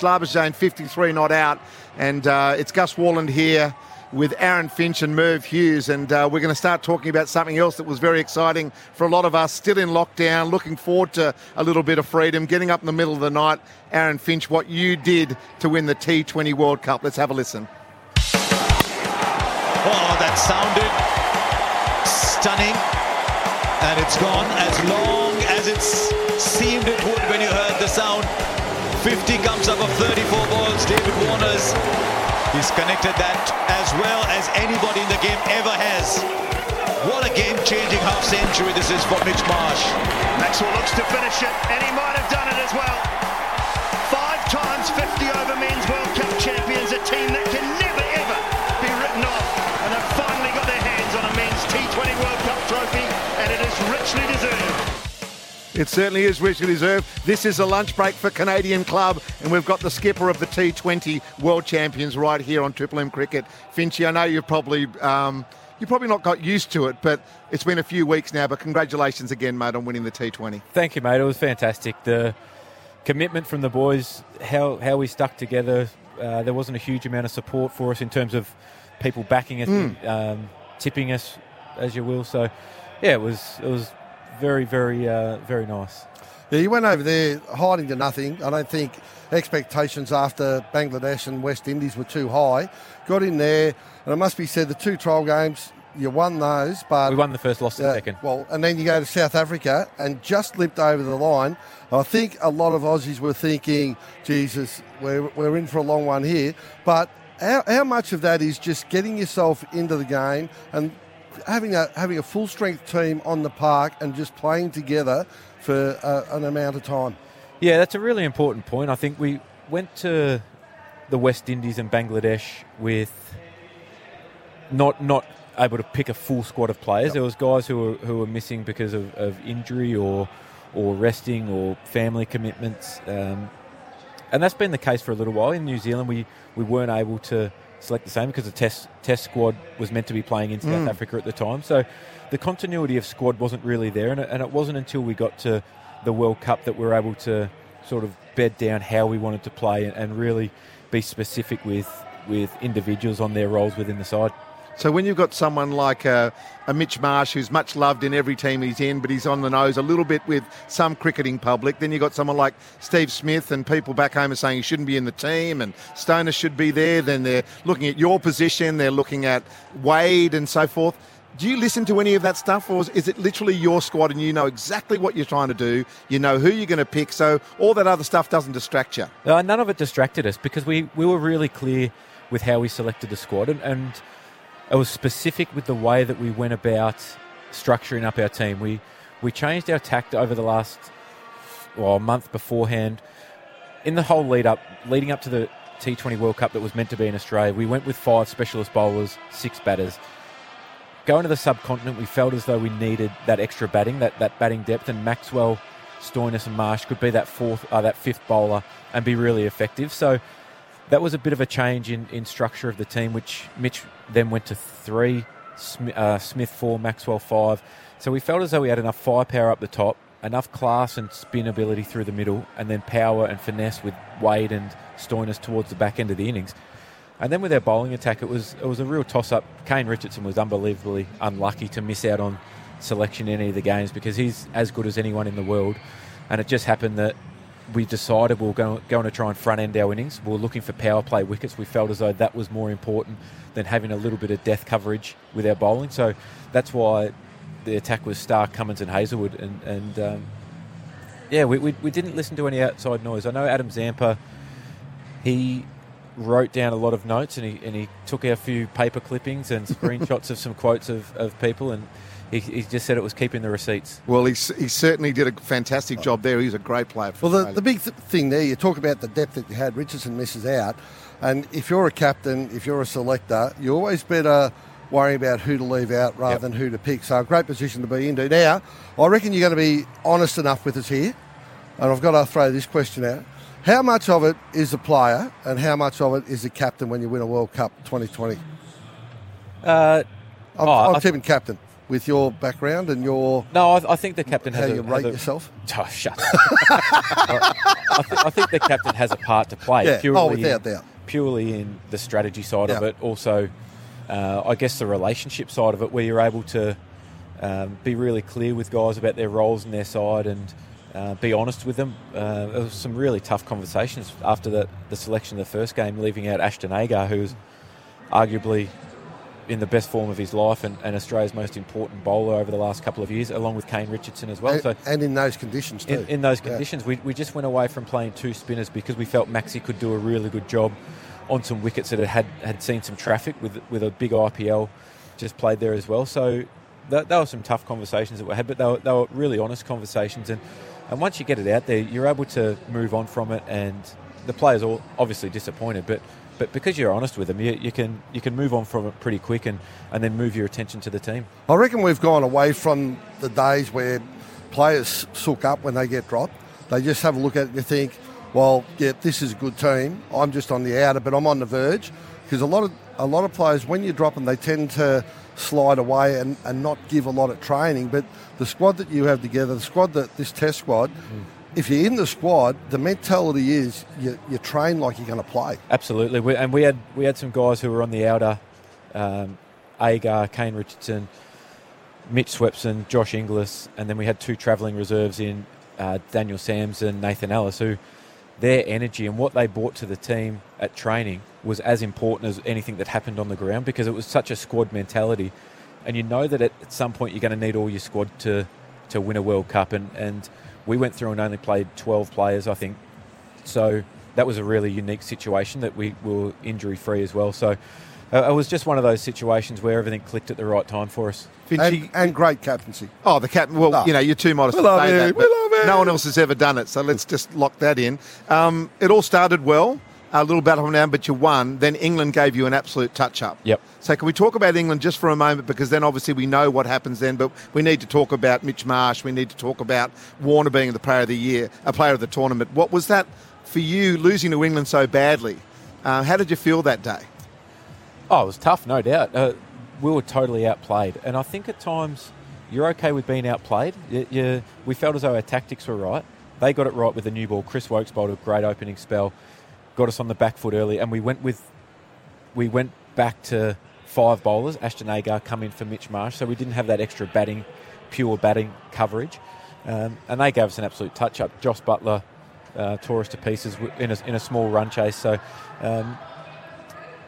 Labuschagne 53 not out, and uh, it's Gus Worland here with Aaron Finch and Merv Hughes, and uh, we're going to start talking about something else that was very exciting for a lot of us still in lockdown, looking forward to a little bit of freedom, getting up in the middle of the night. Aaron Finch, what you did to win the T20 World Cup. Let's have a listen. Oh, that sounded stunning, and it's gone as long as it seemed it would when you heard the sound. 50 comes up of 34 balls. David Warner's he's connected that as well as anybody in the game ever has. What a game-changing half century this is for Mitch Marsh. Maxwell looks to finish it, and he might have done it as well. Five times 50 over men's It certainly is richly deserved. This is a lunch break for Canadian Club, and we've got the skipper of the T20 World Champions right here on Triple M Cricket. Finchy, I know you've probably um, you've probably not got used to it, but it's been a few weeks now. But congratulations again, mate, on winning the T20. Thank you, mate. It was fantastic. The commitment from the boys, how how we stuck together. Uh, there wasn't a huge amount of support for us in terms of people backing us, Mm. um, tipping us, as you will. So, yeah, it was it was very very uh, very nice. Yeah, you went over there hiding to nothing. I don't think expectations after Bangladesh and West Indies were too high. Got in there, and it must be said the two trial games you won those, but We won the first, lost the second. Well, and then you go to South Africa and just limped over the line. I think a lot of Aussies were thinking, Jesus, we're, we're in for a long one here. But how, how much of that is just getting yourself into the game and having a, having a full strength team on the park and just playing together for uh, an amount of time? Yeah, that's a really important point. I think we went to the West Indies and Bangladesh with not not able to pick a full squad of players. There was guys who were who were missing because of, of injury or or resting or family commitments, um, and that's been the case for a little while. In New Zealand, we, we weren't able to select the same because the test test squad was meant to be playing in South Mm. Africa at the time. So the continuity of squad wasn't really there, and it, and it wasn't until we got to the World Cup that we were able to sort of bed down how we wanted to play and, and really be specific with with individuals on their roles within the side. So when you've got someone like a, a Mitch Marsh who's much loved in every team he's in, but he's on the nose a little bit with some cricketing public, then you've got someone like Steve Smith and people back home are saying he shouldn't be in the team and Stoner should be there. Then they're looking at your position, they're looking at Wade and so forth. Do you listen to any of that stuff, or is it literally your squad and you know exactly what you're trying to do? You know who you're going to pick, so all that other stuff doesn't distract you. Uh, none of it distracted us because we, we were really clear with how we selected the squad, and, and it was specific with the way that we went about structuring up our team. We we changed our tact over the last well month beforehand. In the whole lead up, leading up to the T20 World Cup that was meant to be in Australia, we went with five specialist bowlers, six batters. Going to the subcontinent, we felt as though we needed that extra batting, that, that batting depth, and Maxwell, Stoinis, and Marsh could be that fourth, uh, that fifth bowler and be really effective. So that was a bit of a change in, in structure of the team, which Mitch then went to three, Sm- uh, Smith four, Maxwell five. So we felt as though we had enough firepower up the top, enough class and spin ability through the middle, and then power and finesse with Wade and Stoinis towards the back end of the innings. And then with our bowling attack, it was it was a real toss up. Kane Richardson was unbelievably unlucky to miss out on selection in any of the games because he's as good as anyone in the world. And it just happened that we decided we were going, going to try and front end our innings. We were looking for power play wickets. We felt as though that was more important than having a little bit of death coverage with our bowling. So that's why the attack was Stark, Cummins, and Hazlewood. And, and um, yeah, we, we, we didn't listen to any outside noise. I know Adam Zampa, he wrote down a lot of notes and he, and he took a few paper clippings and screenshots of some quotes of, of people and he, he just said it was keeping the receipts. Well, he, he certainly did a fantastic job there. He's a great player. For Well, the, the big th- thing there, you talk about the depth that you had. Richardson misses out. And if you're a captain, if you're a selector, you always better worry about who to leave out rather Yep. than who to pick. So, a great position to be into. Now, I reckon you're going to be honest enough with us here. And I've got to throw this question out. How much of it is a player and how much of it is a captain when you win a World Cup 2020? Uh, I'm, Oh, I'm I- tipping captain. With your background and your No, I, I think the captain how has you a, rate has a yourself? Oh, shut. up. I, th- I think the captain has a part to play. Yeah. Purely Oh, without in, doubt. Purely in the strategy side of it, also, uh, I guess the relationship side of it, where you're able to um, be really clear with guys about their roles and their side, and uh, be honest with them. Uh, there was some really tough conversations after the, the selection of the first game, leaving out Ashton Agar, who's arguably in the best form of his life and, and Australia's most important bowler over the last couple of years, along with Kane Richardson as well. and, so and in those conditions too. in, in those Yeah. conditions, we, we just went away from playing two spinners because we felt Maxi could do a really good job on some wickets that had had seen some traffic with with a big IPL just played there as well. So that, that were some tough conversations that we had, but they were, they were really honest conversations. And, and once you get it out there, you're able to move on from it. And the players are obviously disappointed, but but because you're honest with them, you, you can you can move on from it pretty quick and, and then move your attention to the team. I reckon we've gone away from the days where players sook up when they get dropped. They just have a look at it and you think, well, yeah, this is a good team. I'm just on the outer, but I'm on the verge. Because a lot of a lot of players, when you drop them, they tend to slide away and, and not give a lot of training. But the squad that you have together, the squad that this test squad, mm. If you're in the squad, the mentality is you, you train like you're going to play. Absolutely, we, and we had we had some guys who were on the outer, um, Agar, Kane Richardson, Mitch Swepson, Josh Inglis, and then we had two travelling reserves in uh, Daniel and Nathan Ellis, who their energy and what they brought to the team at training was as important as anything that happened on the ground because it was such a squad mentality, and you know that at, at some point you're going to need all your squad to to win a World Cup, and and we went through and only played 12 players, I think, so that was a really unique situation that we were injury free as well. So uh, it was just one of those situations where everything clicked at the right time for us. Finchy, And, and great captaincy. Oh, the captain. Well, No. you know, you're too modest We to love say you, that. we love. No one else has ever done it, so let's just lock that in. Um, it all started well, a little battle down, but you won. Then England gave you an absolute touch-up. Yep. So can we talk about England just for a moment, because then obviously we know what happens then, but we need to talk about Mitch Marsh. We need to talk about Warner being the Player of the Year, a Player of the Tournament. What was that for you, losing to England so badly? Uh, how did you feel that day? Oh, it was tough, no doubt. Uh, we were totally outplayed, and I think at times you're okay with being outplayed. You, you, we felt as though our tactics were right. They got it right with the new ball. Chris Woakes bowled a great opening spell, got us on the back foot early, and we went with we went back to five bowlers. Ashton Agar come in for Mitch Marsh, so we didn't have that extra batting, pure batting coverage, um, and they gave us an absolute touch up. Josh Buttler uh, tore us to pieces in a, in a small run chase. So. Um,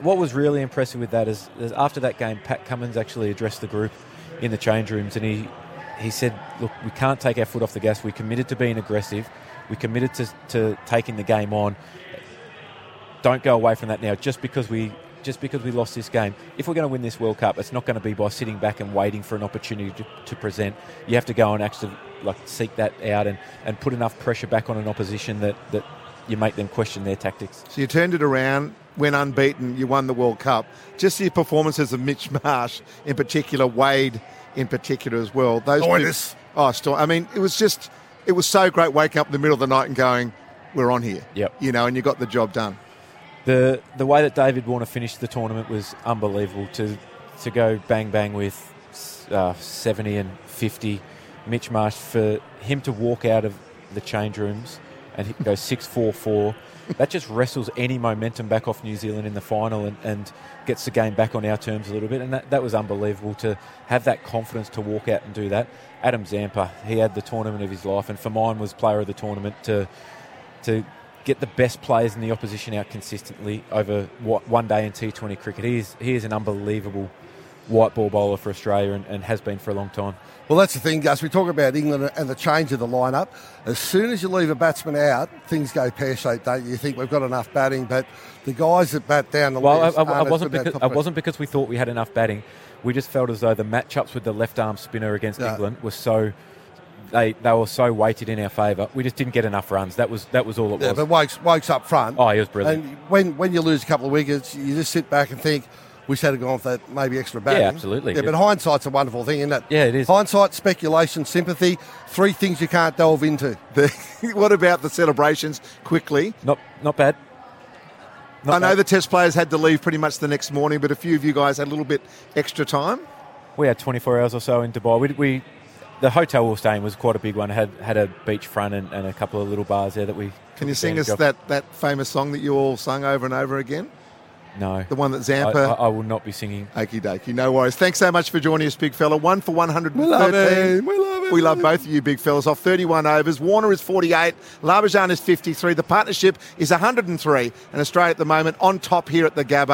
what was really impressive with that is, is after that game, Pat Cummins actually addressed the group in the change rooms, and he he said, "Look, we can't take our foot off the gas. We committed to being aggressive. We committed to, to taking the game on. Don't go away from that now. Just because we just because we lost this game, if we're going to win this World Cup, it's not going to be by sitting back and waiting for an opportunity to, to present. You have to go and actually like seek that out and, and put enough pressure back on an opposition that, that you make them question their tactics. So you turned it around, went unbeaten, you won the World Cup. Just the performances of Mitch Marsh in particular, Wade in particular as well. Those Stoinis. two- oh, still, I mean, it was just, it was so great waking up in the middle of the night and going, we're on here. Yep. You know, and you got the job done. The the way that David Warner finished the tournament was unbelievable. To to go bang bang with uh, seventy and fifty, Mitch Marsh for him to walk out of the change rooms and go six four four. That just wrestles any momentum back off New Zealand in the final and, and gets the game back on our terms a little bit. And that, that was unbelievable to have that confidence to walk out and do that. Adam Zampa, he had the tournament of his life, and for mine was player of the tournament to to get the best players in the opposition out consistently over what, one day in T20 cricket. He is, he is an unbelievable white ball bowler for Australia and, and has been for a long time. Well, that's the thing, Gus. We talk about England and the change of the lineup. As soon as you leave a batsman out, things go pear shaped, don't you? You think we've got enough batting, but the guys that bat down the Well, I, list I, I wasn't because I wasn't because we thought we had enough batting. We just felt as though the matchups with the left arm spinner against Yeah. England were so they they were so weighted in our favour. We just didn't get enough runs. That was that was all it Yeah, was. but Woakes, Woakes up front. Oh, he was brilliant. And when, when you lose a couple of wickets, you just sit back and think, wish they'd have gone for that maybe extra batting. Yeah, absolutely. Yeah, but hindsight's a wonderful thing, isn't it? Yeah, it is. Hindsight, speculation, sympathy, three things you can't delve into. The, what about the celebrations quickly? not not bad. Not I know bad. the test players had to leave pretty much the next morning, but a few of you guys had a little bit extra time. we had 24 hours or so in Dubai. We, we the hotel we were staying was quite a big one. It had had a beachfront and, and a couple of little bars there that we. Can you sing us of. that, that famous song that you all sung over and over again? No, The one that I, Zampa. I, I will not be singing. Okie dokie, no worries. Thanks so much for joining us, big fella. One for 113. We love him. We love him. We love both of you, big fellas. Off 31 overs. Warner is 48. Labuschagne is 53. The partnership is 103. And Australia at the moment on top here at the Gabba.